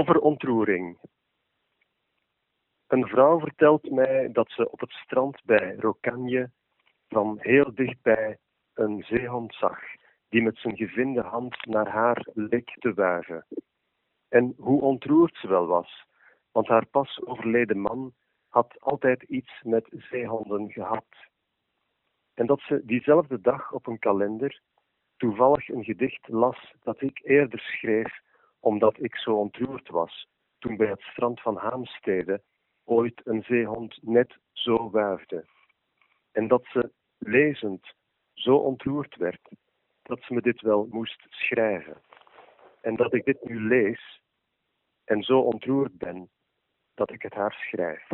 Over ontroering. Een vrouw vertelt mij dat ze op het strand bij Rocagne van heel dichtbij een zeehond zag die met zijn gevinde hand naar haar leek te wuiven. En hoe ontroerd ze wel was, want haar pas overleden man had altijd iets met zeehonden gehad. En dat ze diezelfde dag op een kalender toevallig een gedicht las dat ik eerder schreef omdat ik zo ontroerd was toen bij het strand van Haamstede ooit een zeehond net zo wuifde. En dat ze lezend zo ontroerd werd dat ze me dit wel moest schrijven. En dat ik dit nu lees en zo ontroerd ben dat ik het haar schrijf.